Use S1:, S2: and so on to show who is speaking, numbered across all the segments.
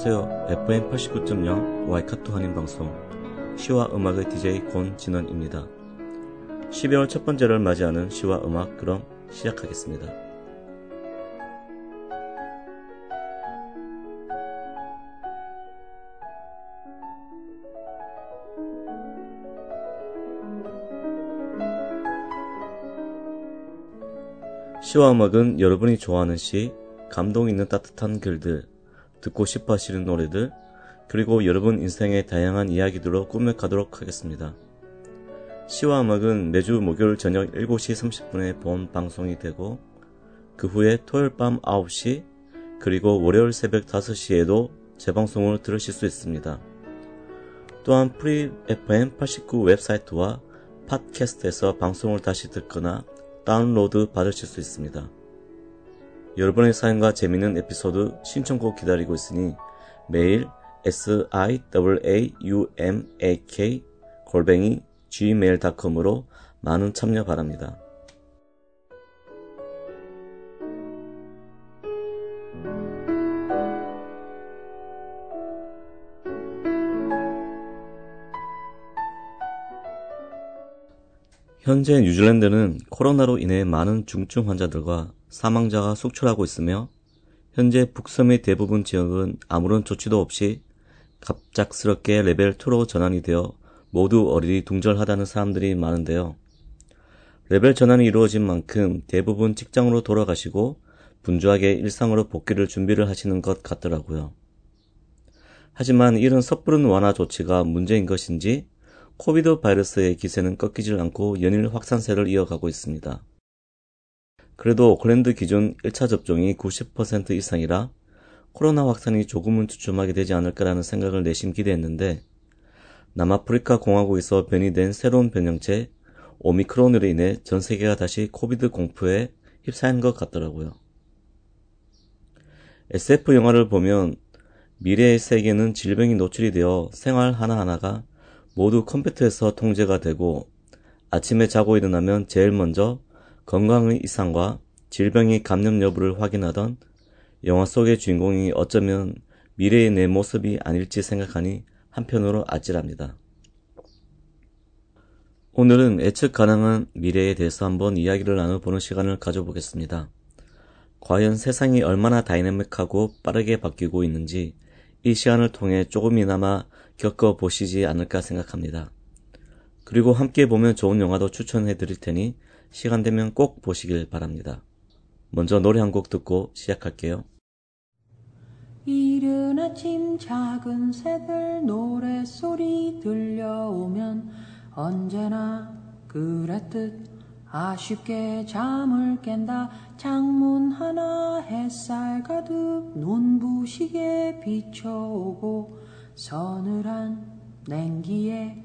S1: 안녕하세요. FM 89.0 와이카토 한인방송 시와 음악의 DJ 권진원입니다. 12월 첫 번째를 맞이하는 시와 음악 그럼 시작하겠습니다. 시와 음악은 여러분이 좋아하는 시, 감동 있는 따뜻한 글들, 듣고 싶어 하시는 노래들, 그리고 여러분 인생의 다양한 이야기들로 꾸며가도록 하겠습니다. 시와 음악은 매주 목요일 저녁 7시 30분에 본 방송이 되고, 그 후에 토요일 밤 9시, 그리고 월요일 새벽 5시에도 재방송을 들으실 수 있습니다. 또한 Free FM 89 웹사이트와 팟캐스트에서 방송을 다시 듣거나 다운로드 받으실 수 있습니다. 여러분의 사연과 재미있는 에피소드 신청곡 기다리고 있으니 매일 siwaumak 골뱅이 gmail.com으로 많은 참여 바랍니다. 현재 뉴질랜드는 코로나로 인해 많은 중증 환자들과 사망자가 속출하고 있으며 현재 북섬의 대부분 지역은 아무런 조치도 없이 갑작스럽게 레벨 2로 전환이 되어 모두 어리둥절하다는 사람들이 많은데요. 레벨 전환이 이루어진 만큼 대부분 직장으로 돌아가시고 분주하게 일상으로 복귀를 준비를 하시는 것 같더라고요. 하지만 이런 섣부른 완화 조치가 문제인 것인지 Covid 바이러스의 기세는 꺾이질 않고 연일 확산세를 이어가고 있습니다. 그래도 오클랜드 기준 1차 접종이 90% 이상이라 코로나 확산이 조금은 주춤하게 되지 않을까라는 생각을 내심 기대했는데 남아프리카 공화국에서 변이된 새로운 변형체 오미크론으로 인해 전 세계가 다시 Covid 공포에 휩싸인 것 같더라고요. SF 영화를 보면 미래의 세계는 질병이 노출이 되어 생활 하나하나가 모두 컴퓨터에서 통제가 되고 아침에 자고 일어나면 제일 먼저 건강의 이상과 질병의 감염 여부를 확인하던 영화 속의 주인공이 어쩌면 미래의 내 모습이 아닐지 생각하니 한편으로 아찔합니다. 오늘은 예측 가능한 미래에 대해서 한번 이야기를 나눠보는 시간을 가져보겠습니다. 과연 세상이 얼마나 다이내믹하고 빠르게 바뀌고 있는지 이 시간을 통해 조금이나마 겪어보시지 않을까 생각합니다. 그리고 함께 보면 좋은 영화도 추천해 드릴 테니 시간 되면 꼭 보시길 바랍니다. 먼저 노래 한 곡 듣고 시작할게요.
S2: 이른 아침 작은 새들 노랫소리 들려오면 언제나 그랬듯 아쉽게 잠을 깬다 창문 하나 햇살 가득 눈부시게 비춰오고 서늘한 냉기에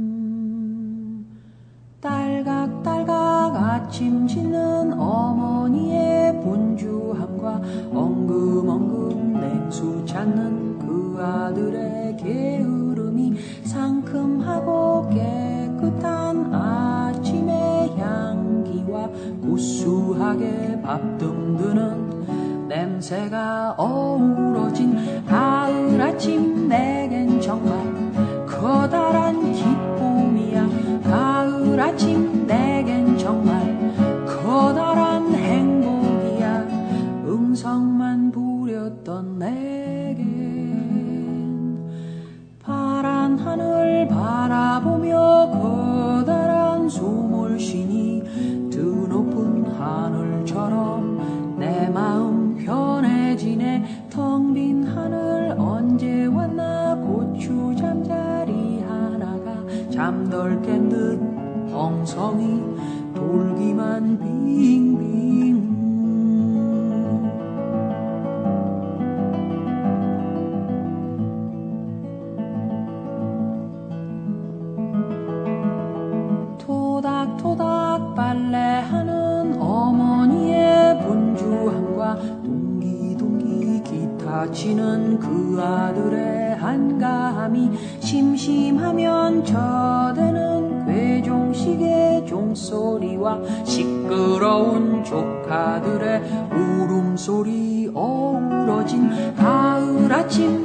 S2: 딸각딸각 아침 짓는 어머니의 분주함과 엉금엉금 냉수 찾는 그 아들의 게으름이 상큼하고 깨끗한 아침의 향기와 구수하게 밥 듬드는 냄새 새가 어우러진 가을 아침 내겐 정말 커다란 바라보며 커다란 소몰신이 치는 그 아들의 한가함이 심심하면 저대는 괴종식의 종소리와 시끄러운 조카들의 울음소리 어우러진 가을 아침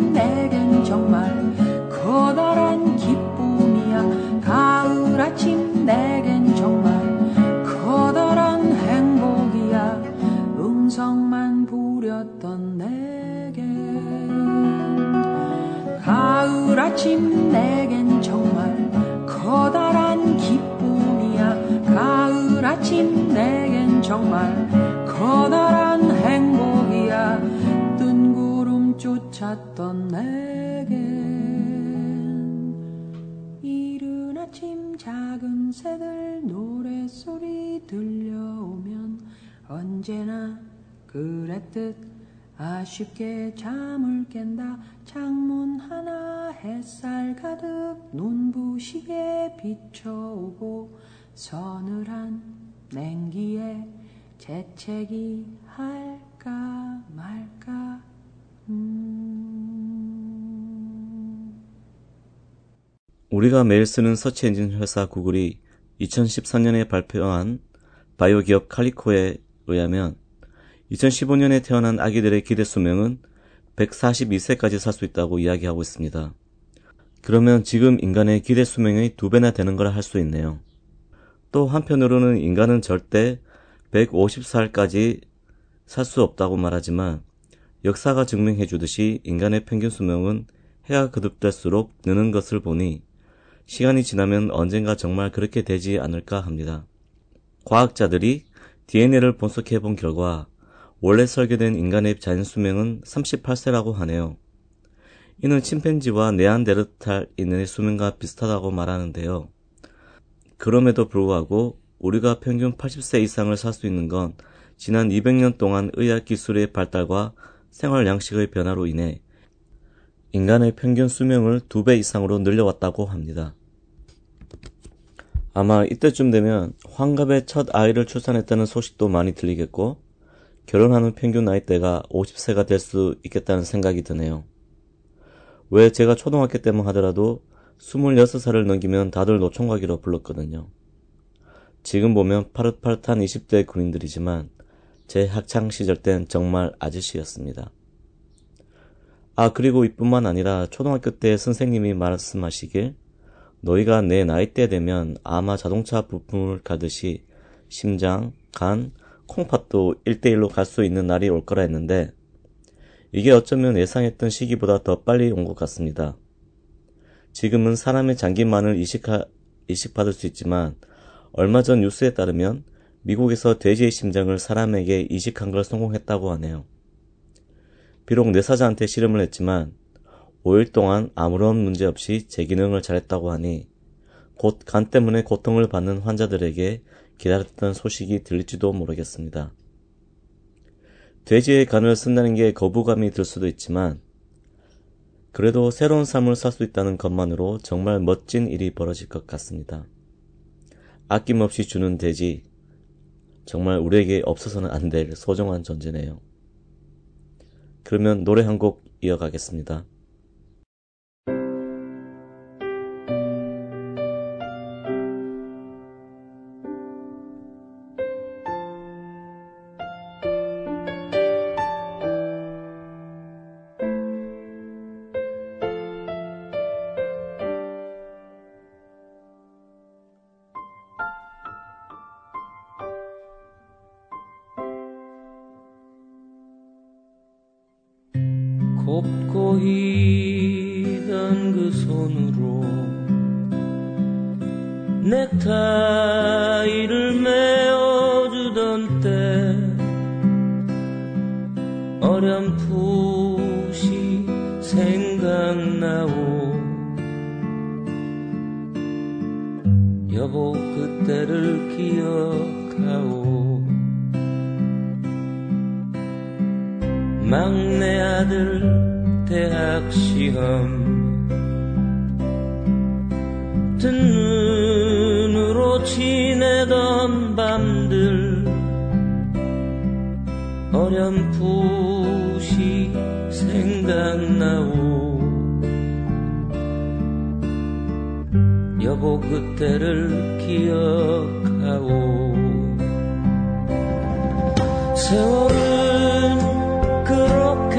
S2: 정말 커다란 행복이야. 뜬 구름 쫓았던 내겐 이른 아침 작은 새들 노랫소리 들려오면 언제나 그랬듯 아쉽게 잠을 깬다. 창문 하나 햇살 가득 눈부시게 비춰오고 서늘한 냉기에 재채기 할까 말까 음...
S1: 우리가 매일 쓰는 서치 엔진 회사 구글이 2014년에 발표한 바이오 기업 칼리코에 의하면 2015년에 태어난 아기들의 기대 수명은 142세까지 살 수 있다고 이야기하고 있습니다. 그러면 지금 인간의 기대 수명의 두 배나 되는 걸 할 수 있네요. 또 한편으로는 인간은 절대 150살까지 살 수 없다고 말하지만 역사가 증명해 주듯이 인간의 평균 수명은 해가 거듭될수록 느는 것을 보니 시간이 지나면 언젠가 정말 그렇게 되지 않을까 합니다. 과학자들이 DNA를 분석해 본 결과 원래 설계된 인간의 자연 수명은 38세라고 하네요. 이는 침팬지와 네안데르탈인의 수명과 비슷하다고 말하는데요. 그럼에도 불구하고 우리가 평균 80세 이상을 살 수 있는 건 지난 200년 동안 의학 기술의 발달과 생활 양식의 변화로 인해 인간의 평균 수명을 두배 이상으로 늘려왔다고 합니다. 아마 이때쯤 되면 환갑에 첫 아이를 출산했다는 소식도 많이 들리겠고 결혼하는 평균 나이대가 50세가 될 수 있겠다는 생각이 드네요. 왜 제가 초등학교 때만 하더라도 26살을 넘기면 다들 노총각이라 불렀거든요. 지금 보면 파릇파릇한 20대 군인들이지만 제 학창 시절 땐 정말 아저씨였습니다. 아, 그리고 이뿐만 아니라 초등학교 때 선생님이 말씀하시길 너희가 내 나이 때 되면 아마 자동차 부품을 가듯이 심장, 간, 콩팥도 1대1로 갈 수 있는 날이 올 거라 했는데 이게 어쩌면 예상했던 시기보다 더 빨리 온 것 같습니다. 지금은 사람의 장기만을 이식하, 이식받을 수 있지만 얼마 전 뉴스에 따르면 미국에서 돼지의 심장을 사람에게 이식한 걸 성공했다고 하네요. 비록 뇌사자한테 실험을 했지만 5일 동안 아무런 문제 없이 제 기능을 잘했다고 하니 곧 간 때문에 고통을 받는 환자들에게 기다렸던 소식이 들릴지도 모르겠습니다. 돼지의 간을 쓴다는 게 거부감이 들 수도 있지만 그래도 새로운 삶을 살 수 있다는 것만으로 정말 멋진 일이 벌어질 것 같습니다. 아낌없이 주는 돼지 정말 우리에게 없어서는 안 될 소중한 존재네요. 그러면 노래 한 곡 이어가겠습니다.
S3: 막내 아들 대학 시험. 든 눈으로 지내던 밤들 어렴풋이 생각나오. 여보 그때를 기억하오. 세월은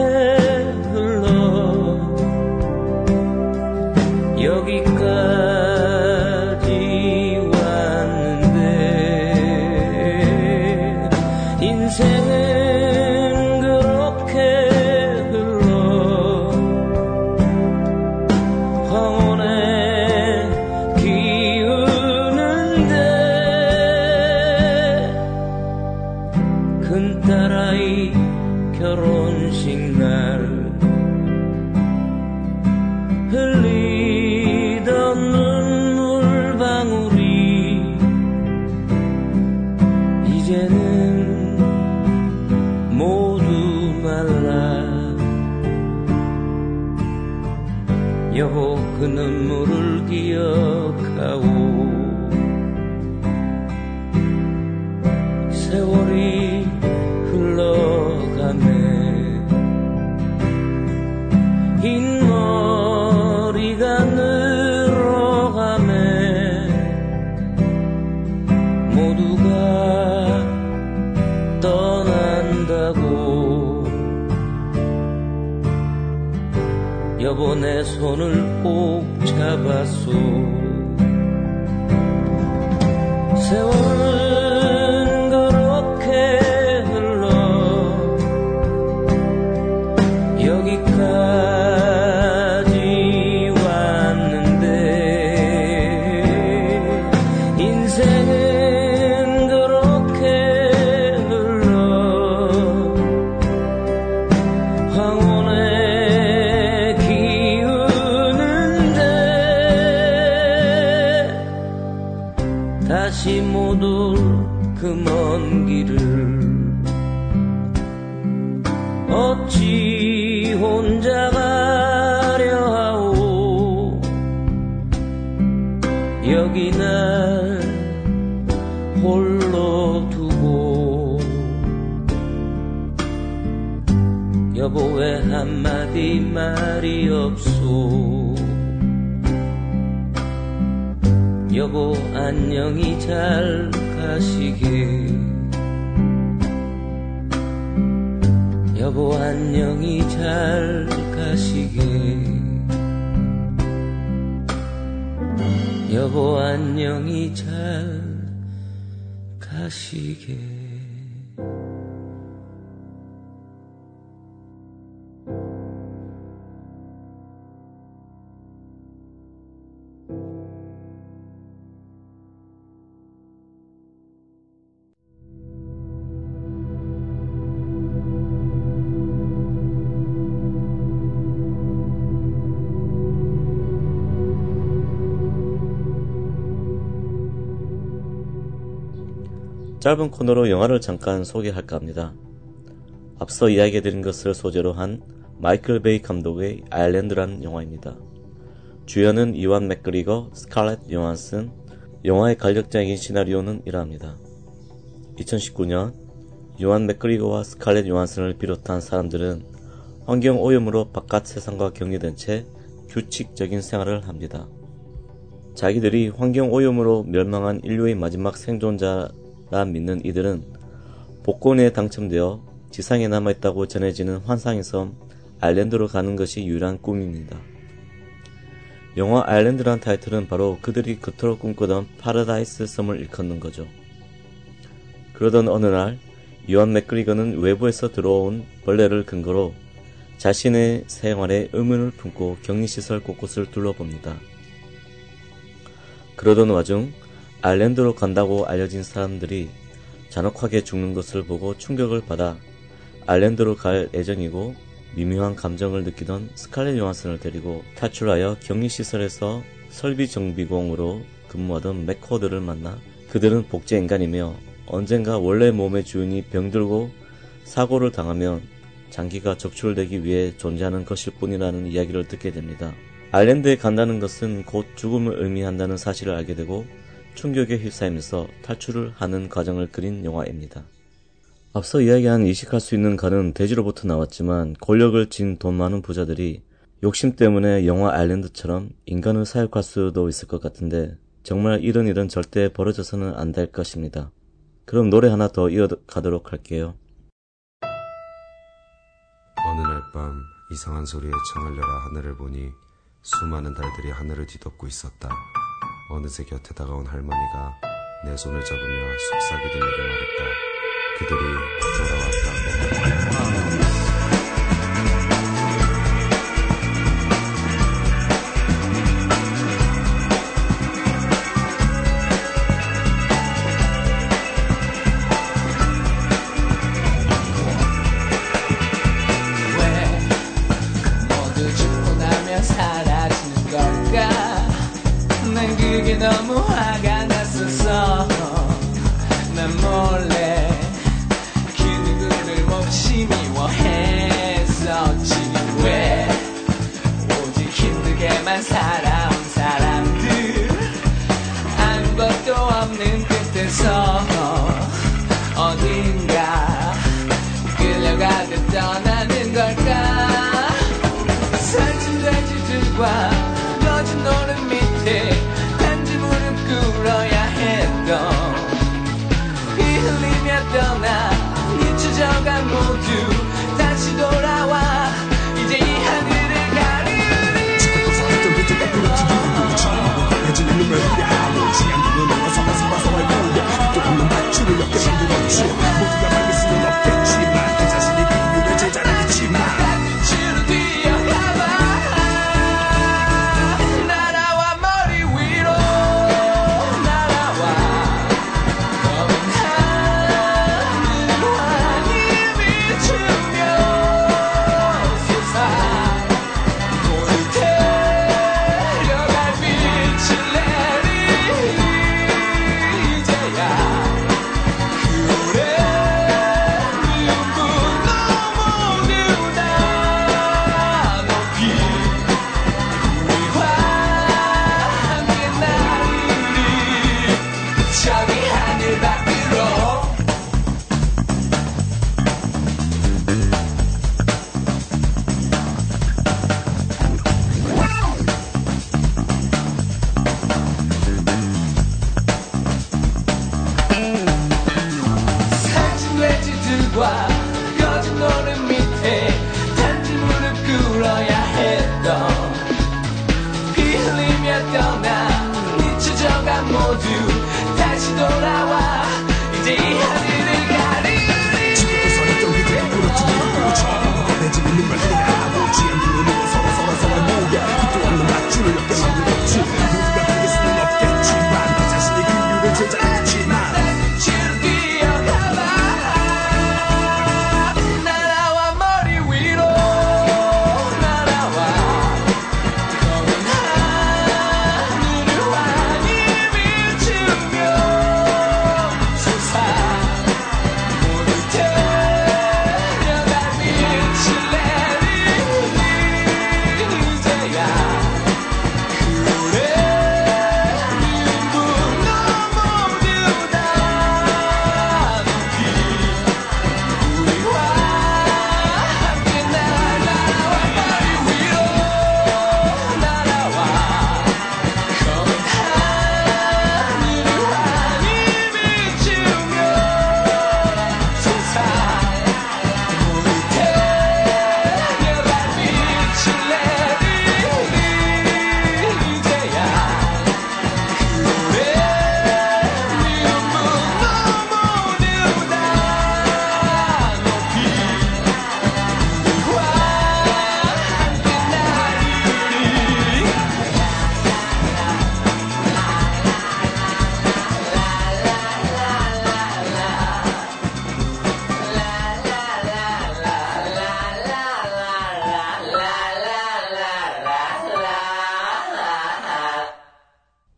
S3: 흘러 여기까지 왔는데 인생은 그렇게 흘러 황혼에 기우는데 큰 딸아이 결혼 여보 내 손을 꼭 잡았소. 세월 여보 왜 한마디 말이 없소. 여보 안녕히 잘 가시게. 여보 안녕히 잘 가시게. 여보 안녕히 잘 가시게
S1: 짧은 코너로 영화를 잠깐 소개할까 합니다. 앞서 이야기해드린 것을 소재로 한 마이클 베이 감독의 아일랜드란 영화입니다. 주연은 이완 맥그리거, 스칼렛 요한슨, 영화의 간략적인 시나리오는 이러합니다. 2019년 요한 맥그리거와 스칼렛 요한슨을 비롯한 사람들은 환경 오염으로 바깥 세상과 격리된 채 규칙적인 생활을 합니다. 자기들이 환경 오염으로 멸망한 인류의 마지막 생존자라 믿는 이들은 복권에 당첨되어 지상에 남아있다고 전해지는 환상의 섬 아일랜드로 가는 것이 유일한 꿈입니다. 영화 아일랜드란 타이틀은 바로 그들이 그토록 꿈꾸던 파라다이스 섬을 일컫는 거죠. 그러던 어느 날 이완 맥그리거는 외부에서 들어온 벌레를 근거로 자신의 생활에 의문을 품고 격리시설 곳곳을 둘러봅니다. 그러던 와중 아일랜드로 간다고 알려진 사람들이 잔혹하게 죽는 것을 보고 충격을 받아 아일랜드로 갈 예정이고 미묘한 감정을 느끼던 스칼렛 요한슨을 데리고 탈출하여 격리시설에서 설비정비공으로 근무하던 맥코드를 만나 그들은 복제 인간이며 언젠가 원래 몸의 주인이 병들고 사고를 당하면 장기가 적출되기 위해 존재하는 것일 뿐이라는 이야기를 듣게 됩니다. 아일랜드에 간다는 것은 곧 죽음을 의미한다는 사실을 알게 되고 충격에 휩싸이면서 탈출을 하는 과정을 그린 영화입니다. 앞서 이야기한 이식할 수 있는 간은 돼지로부터 나왔지만 권력을 진돈 많은 부자들이 욕심 때문에 영화 아일랜드처럼 인간을 사육할 수도 있을 것 같은데 정말 이런 일은 절대 벌어져서는 안 될 것입니다. 그럼 노래 하나 더 이어가도록 할게요.
S4: 어느 날 밤 이상한 소리에 창을 열어 하늘을 보니 수많은 달들이 하늘을 뒤덮고 있었다. 어느새 곁에 다가온 할머니가 내 손을 잡으며 속삭이듯 내게 말했다. 그들이 돌아왔다.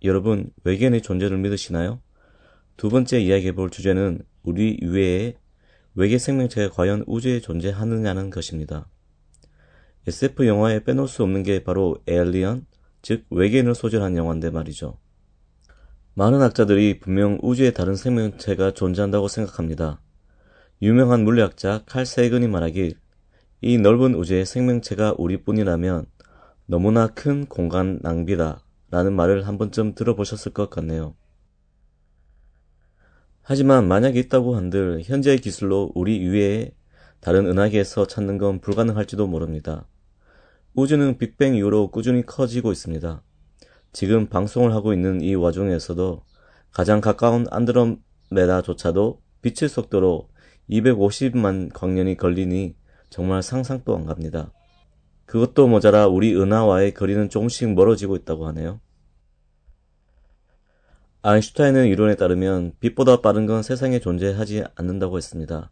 S1: 여러분, 외계인의 존재를 믿으시나요? 두 번째 이야기해 볼 주제는 우리 이외에 외계 생명체가 과연 우주에 존재하느냐는 것입니다. SF 영화에 빼놓을 수 없는 게 바로 에일리언, 즉 외계인을 소재로 한 영화인데 말이죠. 많은 학자들이 분명 우주에 다른 생명체가 존재한다고 생각합니다. 유명한 물리학자 칼 세근이 말하길 이 넓은 우주에 생명체가 우리뿐이라면 너무나 큰 공간 낭비다 라는 말을 한 번쯤 들어보셨을 것 같네요. 하지만 만약에 있다고 한들 현재의 기술로 우리 이외에 다른 은하계에서 찾는 건 불가능할지도 모릅니다. 우주는 빅뱅 이후로 꾸준히 커지고 있습니다. 지금 방송을 하고 있는 이 와중에서도 가장 가까운 안드로메다조차도 빛의 속도로 250만 광년이 걸리니 정말 상상도 안 갑니다. 그것도 모자라 우리 은하와의 거리는 조금씩 멀어지고 있다고 하네요. 아인슈타인의 이론에 따르면 빛보다 빠른 건 세상에 존재하지 않는다고 했습니다.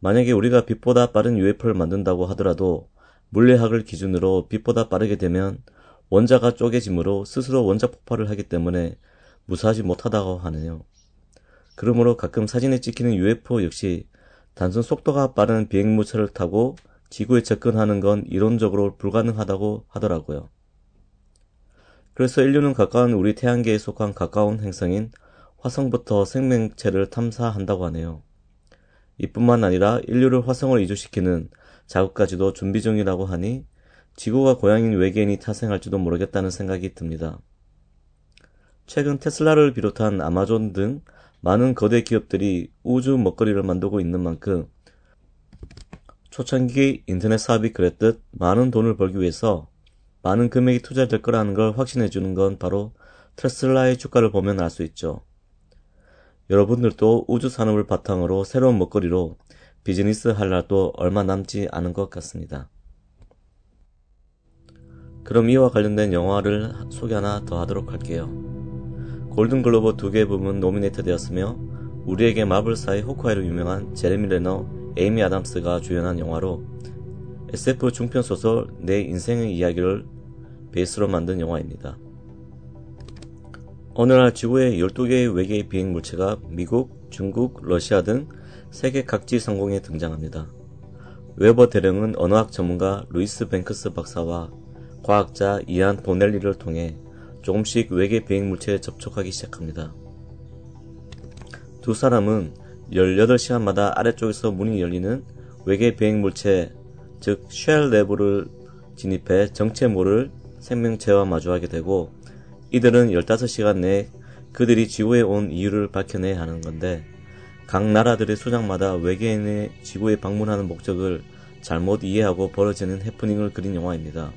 S1: 만약에 우리가 빛보다 빠른 UFO를 만든다고 하더라도 물리학을 기준으로 빛보다 빠르게 되면 원자가 쪼개지므로 스스로 원자 폭발을 하기 때문에 무사하지 못하다고 하네요. 그러므로 가끔 사진에 찍히는 UFO 역시 단순 속도가 빠른 비행무차를 타고 지구에 접근하는 건 이론적으로 불가능하다고 하더라고요. 그래서 인류는 가까운 우리 태양계에 속한 가까운 행성인 화성부터 생명체를 탐사한다고 하네요. 이뿐만 아니라 인류를 화성을 이주시키는 작업까지도 준비 중이라고 하니 지구가 고향인 외계인이 탄생할지도 모르겠다는 생각이 듭니다. 최근 테슬라를 비롯한 아마존 등 많은 거대 기업들이 우주 먹거리를 만들고 있는 만큼 초창기 인터넷 사업이 그랬듯 많은 돈을 벌기 위해서 많은 금액이 투자될 거라는 걸 확신해 주는 건 바로 테슬라의 주가를 보면 알 수 있죠. 여러분들도 우주 산업을 바탕으로 새로운 먹거리로 비즈니스 할 날도 얼마 남지 않은 것 같습니다. 그럼 이와 관련된 영화를 소개 하나 더 하도록 할게요. 골든글로브 두개 부문 노미네이트 되었으며 우리에게 마블사의 호크아이로 유명한 제레미 레너, 에이미 아담스가 주연한 영화로 SF 중편 소설 내 인생의 이야기를 베이스로 만든 영화입니다. 오늘날 지구의 12개의 외계의 비행 물체가 미국, 중국, 러시아 등 세계 각지 상공에 등장합니다. 웨버 대령은 언어학 전문가 루이스 뱅크스 박사와 과학자 이안 도넬리를 통해 조금씩 외계 비행 물체에 접촉하기 시작합니다. 두 사람은 18시간마다 아래쪽에서 문이 열리는 외계 비행 물체, 즉 shell 내부를 진입해 정체 모를 생명체와 마주하게 되고 이들은 15시간 내에 그들이 지구에 온 이유를 밝혀내야 하는 건데 각 나라들의 수장마다 외계인의 지구에 방문하는 목적을 잘못 이해하고 벌어지는 해프닝을 그린 영화입니다.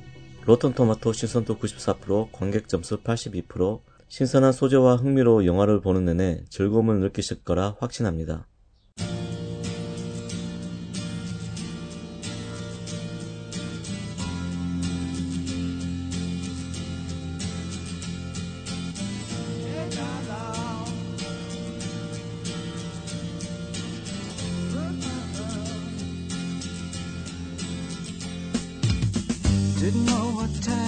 S1: 로턴토마토 신선도 94%, 관객 점수 82%, 신선한 소재와 흥미로 영화를 보는 내내 즐거움을 느끼실 거라 확신합니다.
S3: Didn't know what time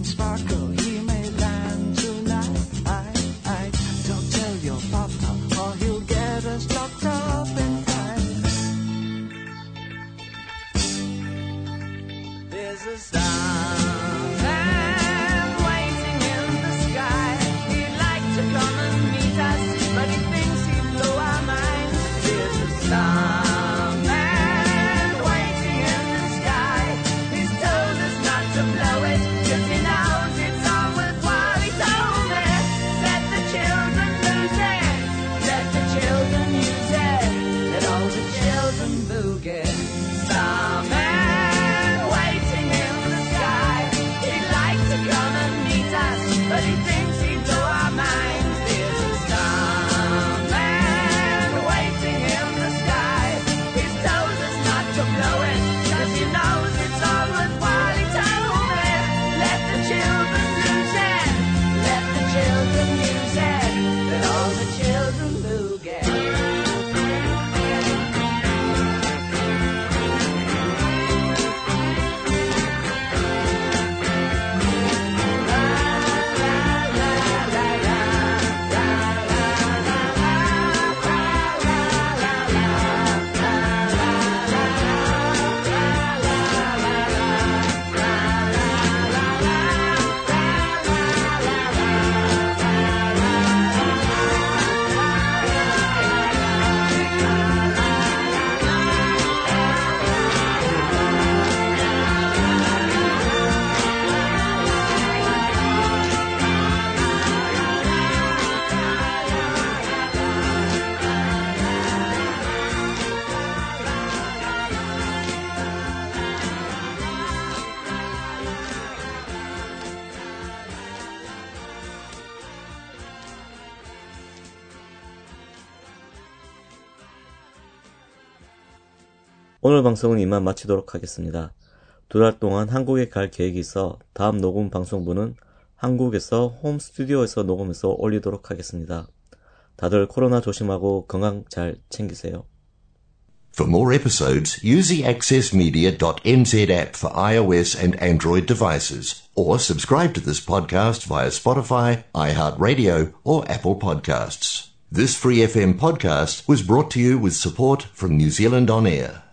S3: and sparkle.
S1: 오늘 방송은 이만 마치도록 하겠습니다. 두 달 동안 한국에 갈 계획이 있어 다음 녹음 방송분은 한국에서 홈 스튜디오에서 녹음해서 올리도록 하겠습니다. 다들 코로나 조심하고 건강 잘 챙기세요.
S5: For more episodes, use the accessmedia.nz app for iOS and Android devices, or subscribe to this podcast via Spotify, iHeartRadio, or Apple Podcasts. This Free FM podcast was brought to you with support from New Zealand On Air.